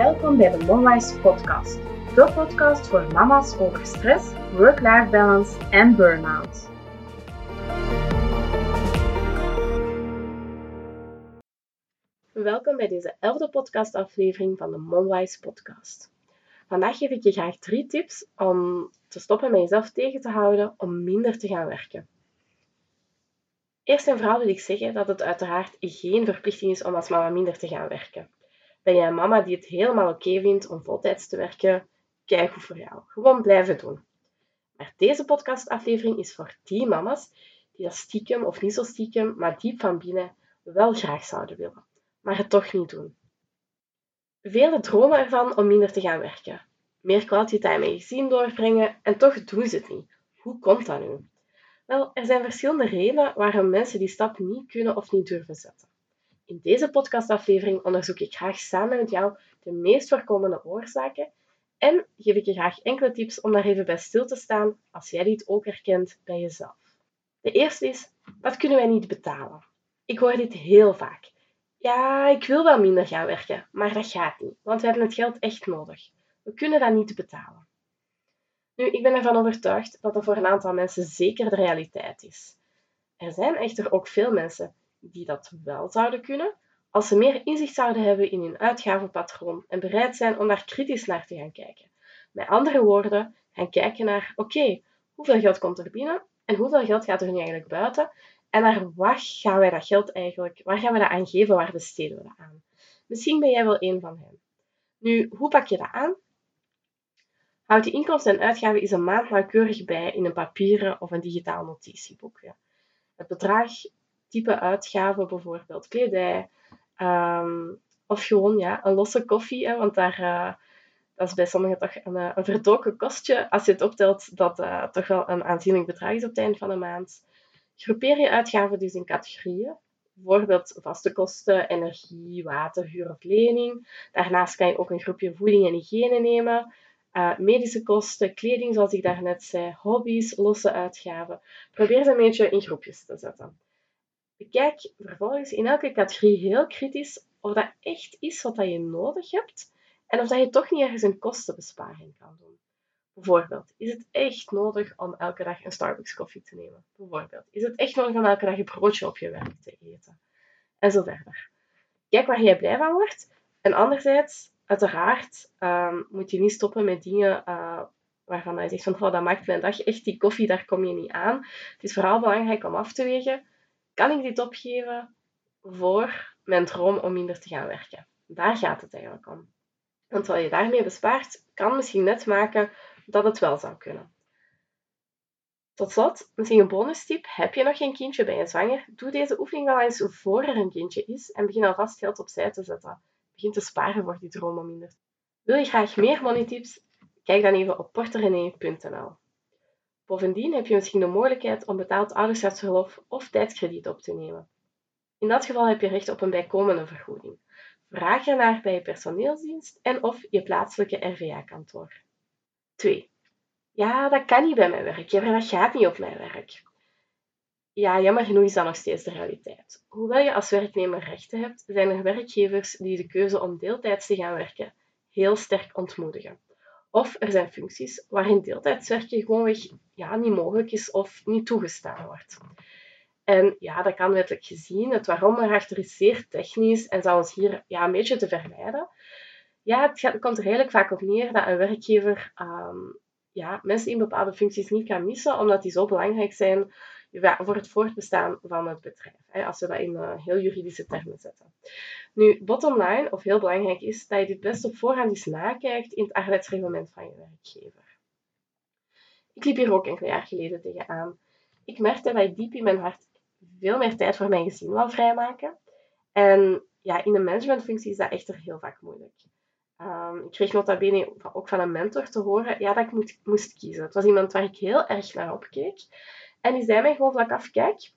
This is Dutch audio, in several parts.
Welkom bij de Momwise podcast. De podcast voor mama's over stress, work-life balance en burn-out. Welkom bij deze elfde podcastaflevering van de Momwise podcast. Vandaag geef ik je graag drie tips om te stoppen met jezelf tegen te houden om minder te gaan werken. Eerst en vooral wil ik zeggen dat het uiteraard geen verplichting is om als mama minder te gaan werken. Ben jij een mama die het helemaal oké vindt om voltijds te werken? Kijk goed voor jou. Gewoon blijven doen. Maar deze podcastaflevering is voor die mama's die dat stiekem of niet zo stiekem, maar diep van binnen wel graag zouden willen, maar het toch niet doen. Velen dromen ervan om minder te gaan werken, meer quality time met je gezin doorbrengen en toch doen ze het niet. Hoe komt dat nu? Wel, er zijn verschillende redenen waarom mensen die stap niet kunnen of niet durven zetten. In deze podcastaflevering onderzoek ik graag samen met jou de meest voorkomende oorzaken en geef ik je graag enkele tips om daar even bij stil te staan als jij dit ook herkent bij jezelf. De eerste is, dat kunnen wij niet betalen. Ik hoor dit heel vaak. Ja, ik wil wel minder gaan werken, maar dat gaat niet, want we hebben het geld echt nodig. We kunnen dat niet betalen. Nu, ik ben ervan overtuigd dat dat voor een aantal mensen zeker de realiteit is. Er zijn echter ook veel mensen die dat wel zouden kunnen, als ze meer inzicht zouden hebben in hun uitgavenpatroon en bereid zijn om daar kritisch naar te gaan kijken. Met andere woorden, gaan kijken naar, oké, hoeveel geld komt er binnen en hoeveel geld gaat er nu eigenlijk buiten en naar wat gaan wij dat geld eigenlijk, waar gaan we dat aan geven, waar besteden we dat aan? Misschien ben jij wel een van hen. Nu, hoe pak je dat aan? Houd je inkomsten en uitgaven eens een maand nauwkeurig bij in een papieren of een digitaal notitieboek. Het bedrag, type uitgaven, bijvoorbeeld kledij, ehm, of gewoon ja, een losse koffie, hè, want daar, uh, dat is bij sommigen toch een, uh, een verdoken kostje. Als je het optelt, dat uh, toch wel een aanzienlijk bedrag is op het eind van de maand. Groepeer je uitgaven dus in categorieën. Bijvoorbeeld vaste kosten, energie, water, huur of lening. Daarnaast kan je ook een groepje voeding en hygiëne nemen. Medische kosten, kleding, zoals ik daarnet zei, hobby's, losse uitgaven. Probeer ze een beetje in groepjes te zetten. Bekijk vervolgens in elke categorie heel kritisch of dat echt is wat je nodig hebt en of dat je toch niet ergens een kostenbesparing kan doen. Bijvoorbeeld, is het echt nodig om elke dag een Starbucks koffie te nemen? Bijvoorbeeld, is het echt nodig om elke dag een broodje op je werk te eten? En zo verder. Kijk waar jij blij van wordt. En anderzijds, uiteraard, um, moet je niet stoppen met dingen uh, waarvan je zegt van, oh, dat maakt mijn dag echt die koffie, daar kom je niet aan. Het is vooral belangrijk om af te wegen, kan ik dit opgeven voor mijn droom om minder te gaan werken? Daar gaat het eigenlijk om. Want wat je daarmee bespaart, kan misschien net maken dat het wel zou kunnen. Tot slot, misschien een bonus tip. Heb je nog geen kindje bij je zwanger? Doe deze oefening wel eens voor er een kindje is en begin alvast geld opzij te zetten. Begin te sparen voor die droom om minder. Wil je graag meer money tips? Kijk dan even op porterenee.nl. Bovendien heb je misschien de mogelijkheid om betaald ouderschapsverlof of tijdskrediet op te nemen. In dat geval heb je recht op een bijkomende vergoeding. Vraag ernaar bij je personeelsdienst en of je plaatselijke RVA-kantoor. 2. Ja, dat kan niet bij mijn werk. Ja, dat gaat niet op mijn werk. Ja, jammer genoeg is dat nog steeds de realiteit. Hoewel je als werknemer rechten hebt, zijn er werkgevers die de keuze om deeltijds te gaan werken heel sterk ontmoedigen. Of er zijn functies waarin deeltijdswerken gewoonweg ja, niet mogelijk is of niet toegestaan wordt. En ja, dat kan wettelijk gezien. Het waarom erachter is zeer technisch en zou ons hier ja, een beetje te verleiden. Ja, het, gaat, komt er eigenlijk vaak op neer dat een werkgever um, ja, mensen in bepaalde functies niet kan missen, omdat die zo belangrijk zijn voor het voortbestaan van het bedrijf. Als we dat in uh, heel juridische termen zetten. Nu, bottom line, of heel belangrijk is, dat je dit best op voorhand eens nakijkt in het arbeidsreglement van je werkgever. Ik liep hier ook enkele jaar geleden tegenaan. Ik merkte dat ik diep in mijn hart veel meer tijd voor mijn gezin wil vrijmaken. En ja, in een managementfunctie is dat echter heel vaak moeilijk. Um, ik kreeg nota bene ook van een mentor te horen ja, dat ik moest kiezen. Het was iemand waar ik heel erg naar opkeek. En die zei mij gewoon vlak af, kijk,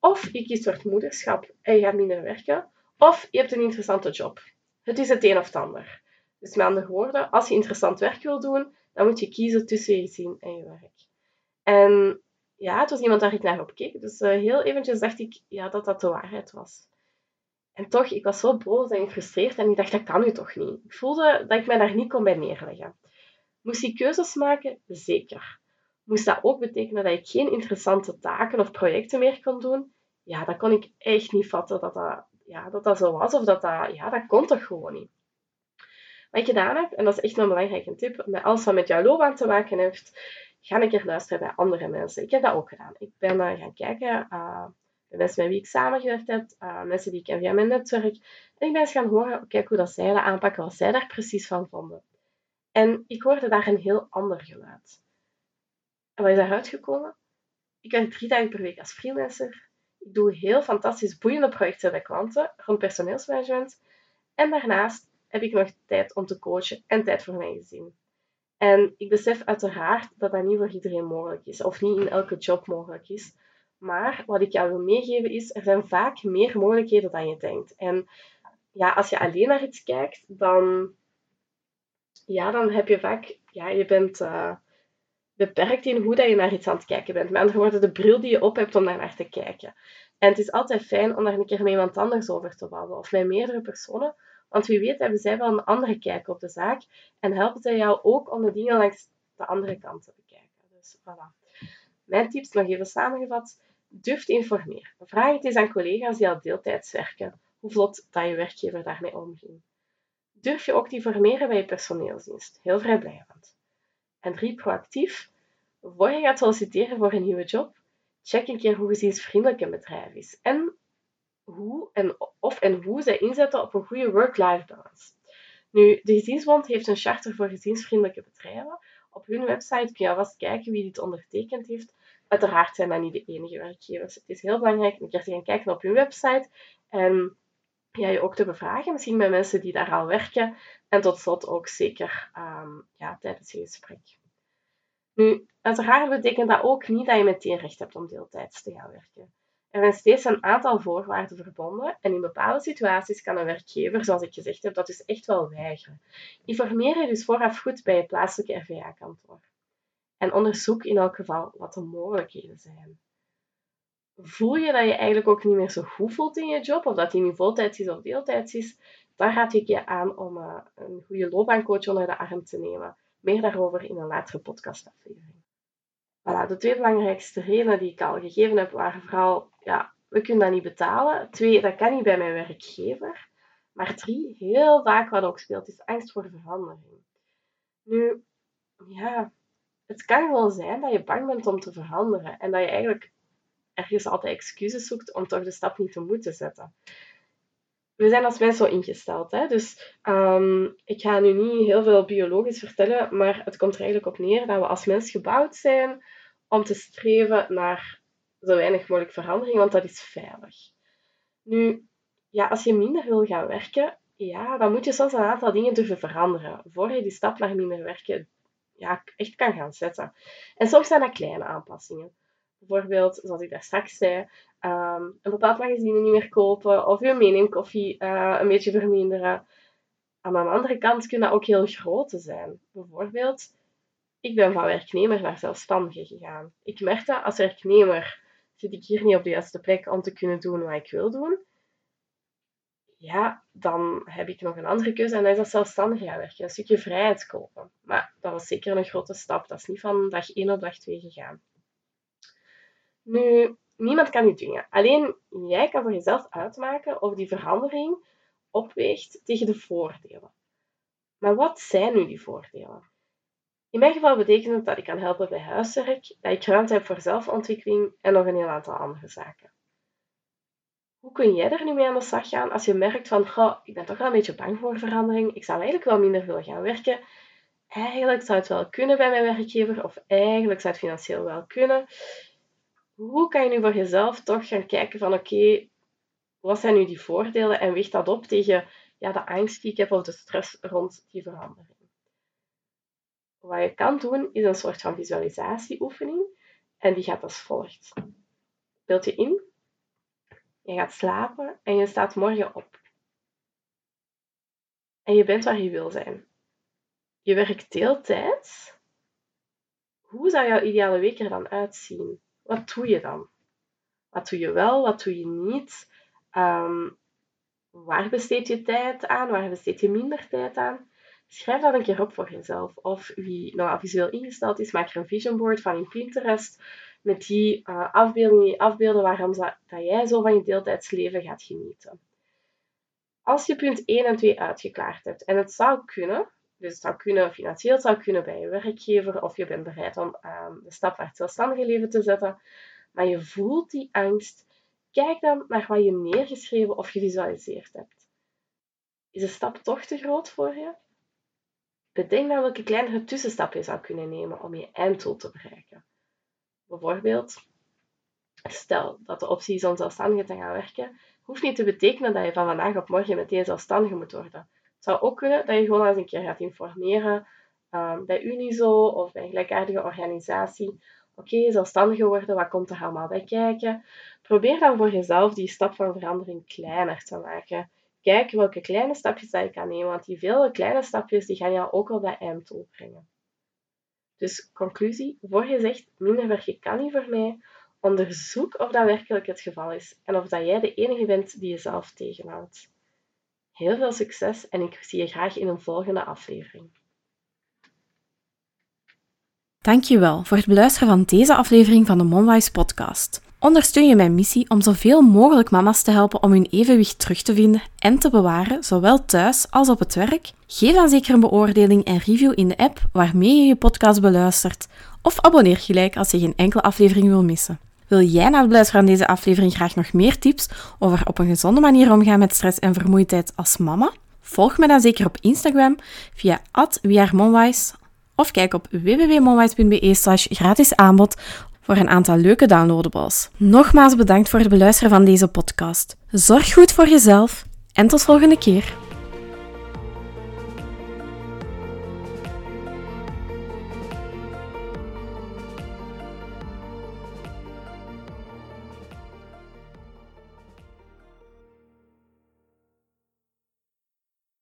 of je kiest voor het moederschap en je gaat minder werken, of je hebt een interessante job. Het is het een of het ander. Dus met andere woorden, als je interessant werk wil doen, dan moet je kiezen tussen je gezin en je werk. En ja, het was iemand waar ik naar op keek. Dus uh, heel eventjes dacht ik ja, dat dat de waarheid was. En toch, ik was zo boos en gefrustreerd en ik dacht, dat kan nu toch niet. Ik voelde dat ik mij daar niet kon bij neerleggen. Moest ik keuzes maken? Zeker. Moest dat ook betekenen dat ik geen interessante taken of projecten meer kon doen? Ja, dat kon ik echt niet vatten dat dat, ja, dat, dat zo was. Of dat dat, ja, dat kon toch gewoon niet. Wat ik gedaan heb, en dat is echt een belangrijke tip, met alles wat met jouw loopbaan te maken heeft, ga een keer luisteren bij andere mensen. Ik heb dat ook gedaan. Ik ben uh, gaan kijken uh, mensen met wie ik samengewerkt heb, uh, mensen die ik ken via mijn netwerk. En ik ben eens gaan horen, kijk hoe dat zij dat aanpakken, wat zij daar precies van vonden. En ik hoorde daar een heel ander geluid. En wat is daaruit gekomen? Ik werk drie dagen per week als freelancer. Ik doe heel fantastisch boeiende projecten bij klanten rond personeelsmanagement. En daarnaast heb ik nog tijd om te coachen en tijd voor mijn gezin. En ik besef uiteraard dat dat niet voor iedereen mogelijk is, of niet in elke job mogelijk is. Maar wat ik jou wil meegeven is, er zijn vaak meer mogelijkheden dan je denkt. En ja, als je alleen naar iets kijkt, dan, ja, dan heb je vaak, ja, je bent uh, beperkt in hoe dat je naar iets aan het kijken bent. Met andere woorden, de bril die je op hebt om daar naar te kijken. En het is altijd fijn om daar een keer met iemand anders over te babbelen, of met meerdere personen, want wie weet hebben zij wel een andere kijk op de zaak en helpen zij jou ook om de dingen langs de andere kant te bekijken. Dus voilà. Mijn tips nog even samengevat. Durf te informeren. Vraag het eens aan collega's die al deeltijds werken, hoe vlot dat je werkgever daarmee omging. Durf je ook te informeren bij je personeelsdienst. Heel vrijblijvend. En drie, proactief. Voor je gaat solliciteren voor een nieuwe job, check een keer hoe gezinsvriendelijk een bedrijf is. En hoe en of en hoe zij inzetten op een goede work-life balance. Nu, de Gezinsbond heeft een charter voor gezinsvriendelijke bedrijven. Op hun website kun je alvast kijken wie dit ondertekend heeft. Uiteraard zijn dat niet de enige werkgevers. Het is heel belangrijk om een keer te gaan kijken op hun website en ja, je ook te bevragen, misschien bij mensen die daar al werken. En tot slot ook zeker um, ja, tijdens je gesprek. Nu, uiteraard betekent dat ook niet dat je meteen recht hebt om deeltijds te gaan werken. Er zijn steeds een aantal voorwaarden verbonden en in bepaalde situaties kan een werkgever, zoals ik gezegd heb, dat dus echt wel weigeren. Informeer je dus vooraf goed bij je plaatselijke RVA-kantoor. En onderzoek in elk geval wat de mogelijkheden zijn. Voel je dat je eigenlijk ook niet meer zo goed voelt in je job, of dat die nu voltijds is of deeltijds is, dan raad ik je aan om uh, een goede loopbaancoach onder de arm te nemen. Meer daarover in een latere podcastaflevering. Voilà, de twee belangrijkste redenen die ik al gegeven heb, waren vooral, ja, we kunnen dat niet betalen. Twee, dat kan niet bij mijn werkgever. Maar drie, heel vaak wat ook speelt, is angst voor verandering. Nu, ja, het kan wel zijn dat je bang bent om te veranderen en dat je eigenlijk ergens altijd excuses zoekt om toch de stap niet te moeten zetten. We zijn als mens zo ingesteld. Hè? Dus um, ik ga nu niet heel veel biologisch vertellen, maar het komt er eigenlijk op neer dat we als mens gebouwd zijn om te streven naar zo weinig mogelijk verandering, want dat is veilig. Nu, ja, als je minder wil gaan werken, ja, dan moet je soms een aantal dingen durven veranderen, voor je die stap naar minder werken ja, echt kan gaan zetten. En soms zijn dat kleine aanpassingen. Bijvoorbeeld, zoals ik daar straks zei, um, een bepaald magazine niet meer kopen of je meeneemkoffie uh, een beetje verminderen. Aan de andere kant kunnen dat ook heel grote zijn. Bijvoorbeeld, ik ben van werknemer naar zelfstandige gegaan. Ik merkte als werknemer zit ik hier niet op de juiste plek om te kunnen doen wat ik wil doen. Ja, dan heb ik nog een andere keuze en dat is dat zelfstandig gaan werken. Een stukje vrijheid kopen. Maar dat was zeker een grote stap. Dat is niet van dag 1 op dag 2 gegaan. Nu, niemand kan je dwingen. Alleen jij kan voor jezelf uitmaken of die verandering opweegt tegen de voordelen. Maar wat zijn nu die voordelen? In mijn geval betekent het dat ik kan helpen bij huiswerk, dat ik ruimte heb voor zelfontwikkeling en nog een heel aantal andere zaken. Hoe kun jij er nu mee aan de slag gaan als je merkt van, goh, ik ben toch wel een beetje bang voor verandering, ik zou eigenlijk wel minder willen gaan werken, eigenlijk zou het wel kunnen bij mijn werkgever of eigenlijk zou het financieel wel kunnen. Hoe kan je nu voor jezelf toch gaan kijken van, oké, wat zijn nu die voordelen en weeg dat op tegen ja, de angst die ik heb of de stress rond die verandering. Wat je kan doen, is een soort van visualisatieoefening. En die gaat als volgt. Beeld je in. Je gaat slapen en je staat morgen op. En je bent waar je wil zijn. Je werkt deeltijds. Hoe zou jouw ideale week er dan uitzien? Wat doe je dan? Wat doe je wel, wat doe je niet? Um, Waar besteed je tijd aan? Waar besteed je minder tijd aan? Schrijf dat een keer op voor jezelf. Of wie nou visueel ingesteld is, maak er een vision board van in Pinterest met die uh, afbeeldingen afbeelden waarom dat jij zo van je deeltijdsleven gaat genieten. Als je punt 1 en 2 uitgeklaard hebt, en het zou kunnen, dus het zou kunnen financieel, zou kunnen bij je werkgever, of je bent bereid om uh, de stap naar het zelfstandige leven te zetten, maar je voelt die angst, kijk dan naar wat je neergeschreven of gevisualiseerd hebt. Is de stap toch te groot voor je? Bedenk dan welke kleinere tussenstap je zou kunnen nemen om je einddoel te bereiken. Bijvoorbeeld, stel dat de optie is om zelfstandig te gaan werken, hoeft niet te betekenen dat je van vandaag op morgen meteen zelfstandig moet worden. Zou ook kunnen dat je gewoon eens een keer gaat informeren um, bij Unizo of bij een gelijkaardige organisatie. Oké, zelfstandig worden, wat komt er allemaal bij kijken? Probeer dan voor jezelf die stap van verandering kleiner te maken. Kijk welke kleine stapjes dat je kan nemen, want die vele kleine stapjes die gaan jou ook wel bij einddoel brengen. Dus conclusie, voor je zegt minder werken kan niet voor mij, onderzoek of dat werkelijk het geval is en of dat jij de enige bent die jezelf tegenhoudt. Heel veel succes en ik zie je graag in een volgende aflevering. Dankjewel voor het beluisteren van deze aflevering van de Monwise podcast. Ondersteun je mijn missie om zoveel mogelijk mama's te helpen om hun evenwicht terug te vinden en te bewaren, zowel thuis als op het werk? Geef dan zeker een beoordeling en review in de app waarmee je je podcast beluistert, of abonneer gelijk als je geen enkele aflevering wil missen. Wil jij na het beluisteren van deze aflevering graag nog meer tips over op een gezonde manier omgaan met stress en vermoeidheid als mama? Volg me dan zeker op Instagram via @wearemonwise of kijk op www.monwise.be slash gratis aanbod voor een aantal leuke downloadables. Nogmaals bedankt voor het beluisteren van deze podcast. Zorg goed voor jezelf en tot volgende keer.